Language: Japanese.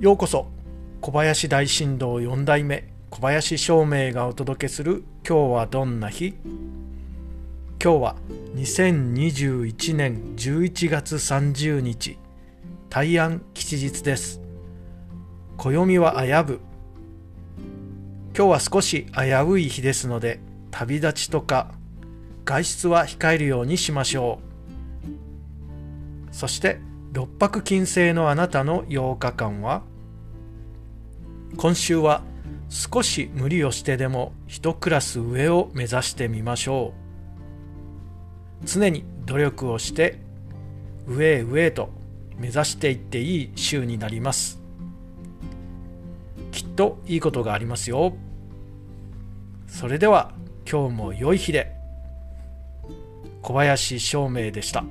ようこそ。小林大震動4代目小林照明がお届けする「今日はどんな日?」今日は2021年11月30日大安吉日です。暦は危ぶ。今日は少し危うい日ですので旅立ちとか外出は控えるようにしましょう。そして六白金星のあなたの8日間は今週は少し無理をしてでも一クラス上を目指してみましょう。常に努力をして上へ上へと目指していっていい週になります。きっといいことがありますよ。それでは今日も良い日で。小林照明でした。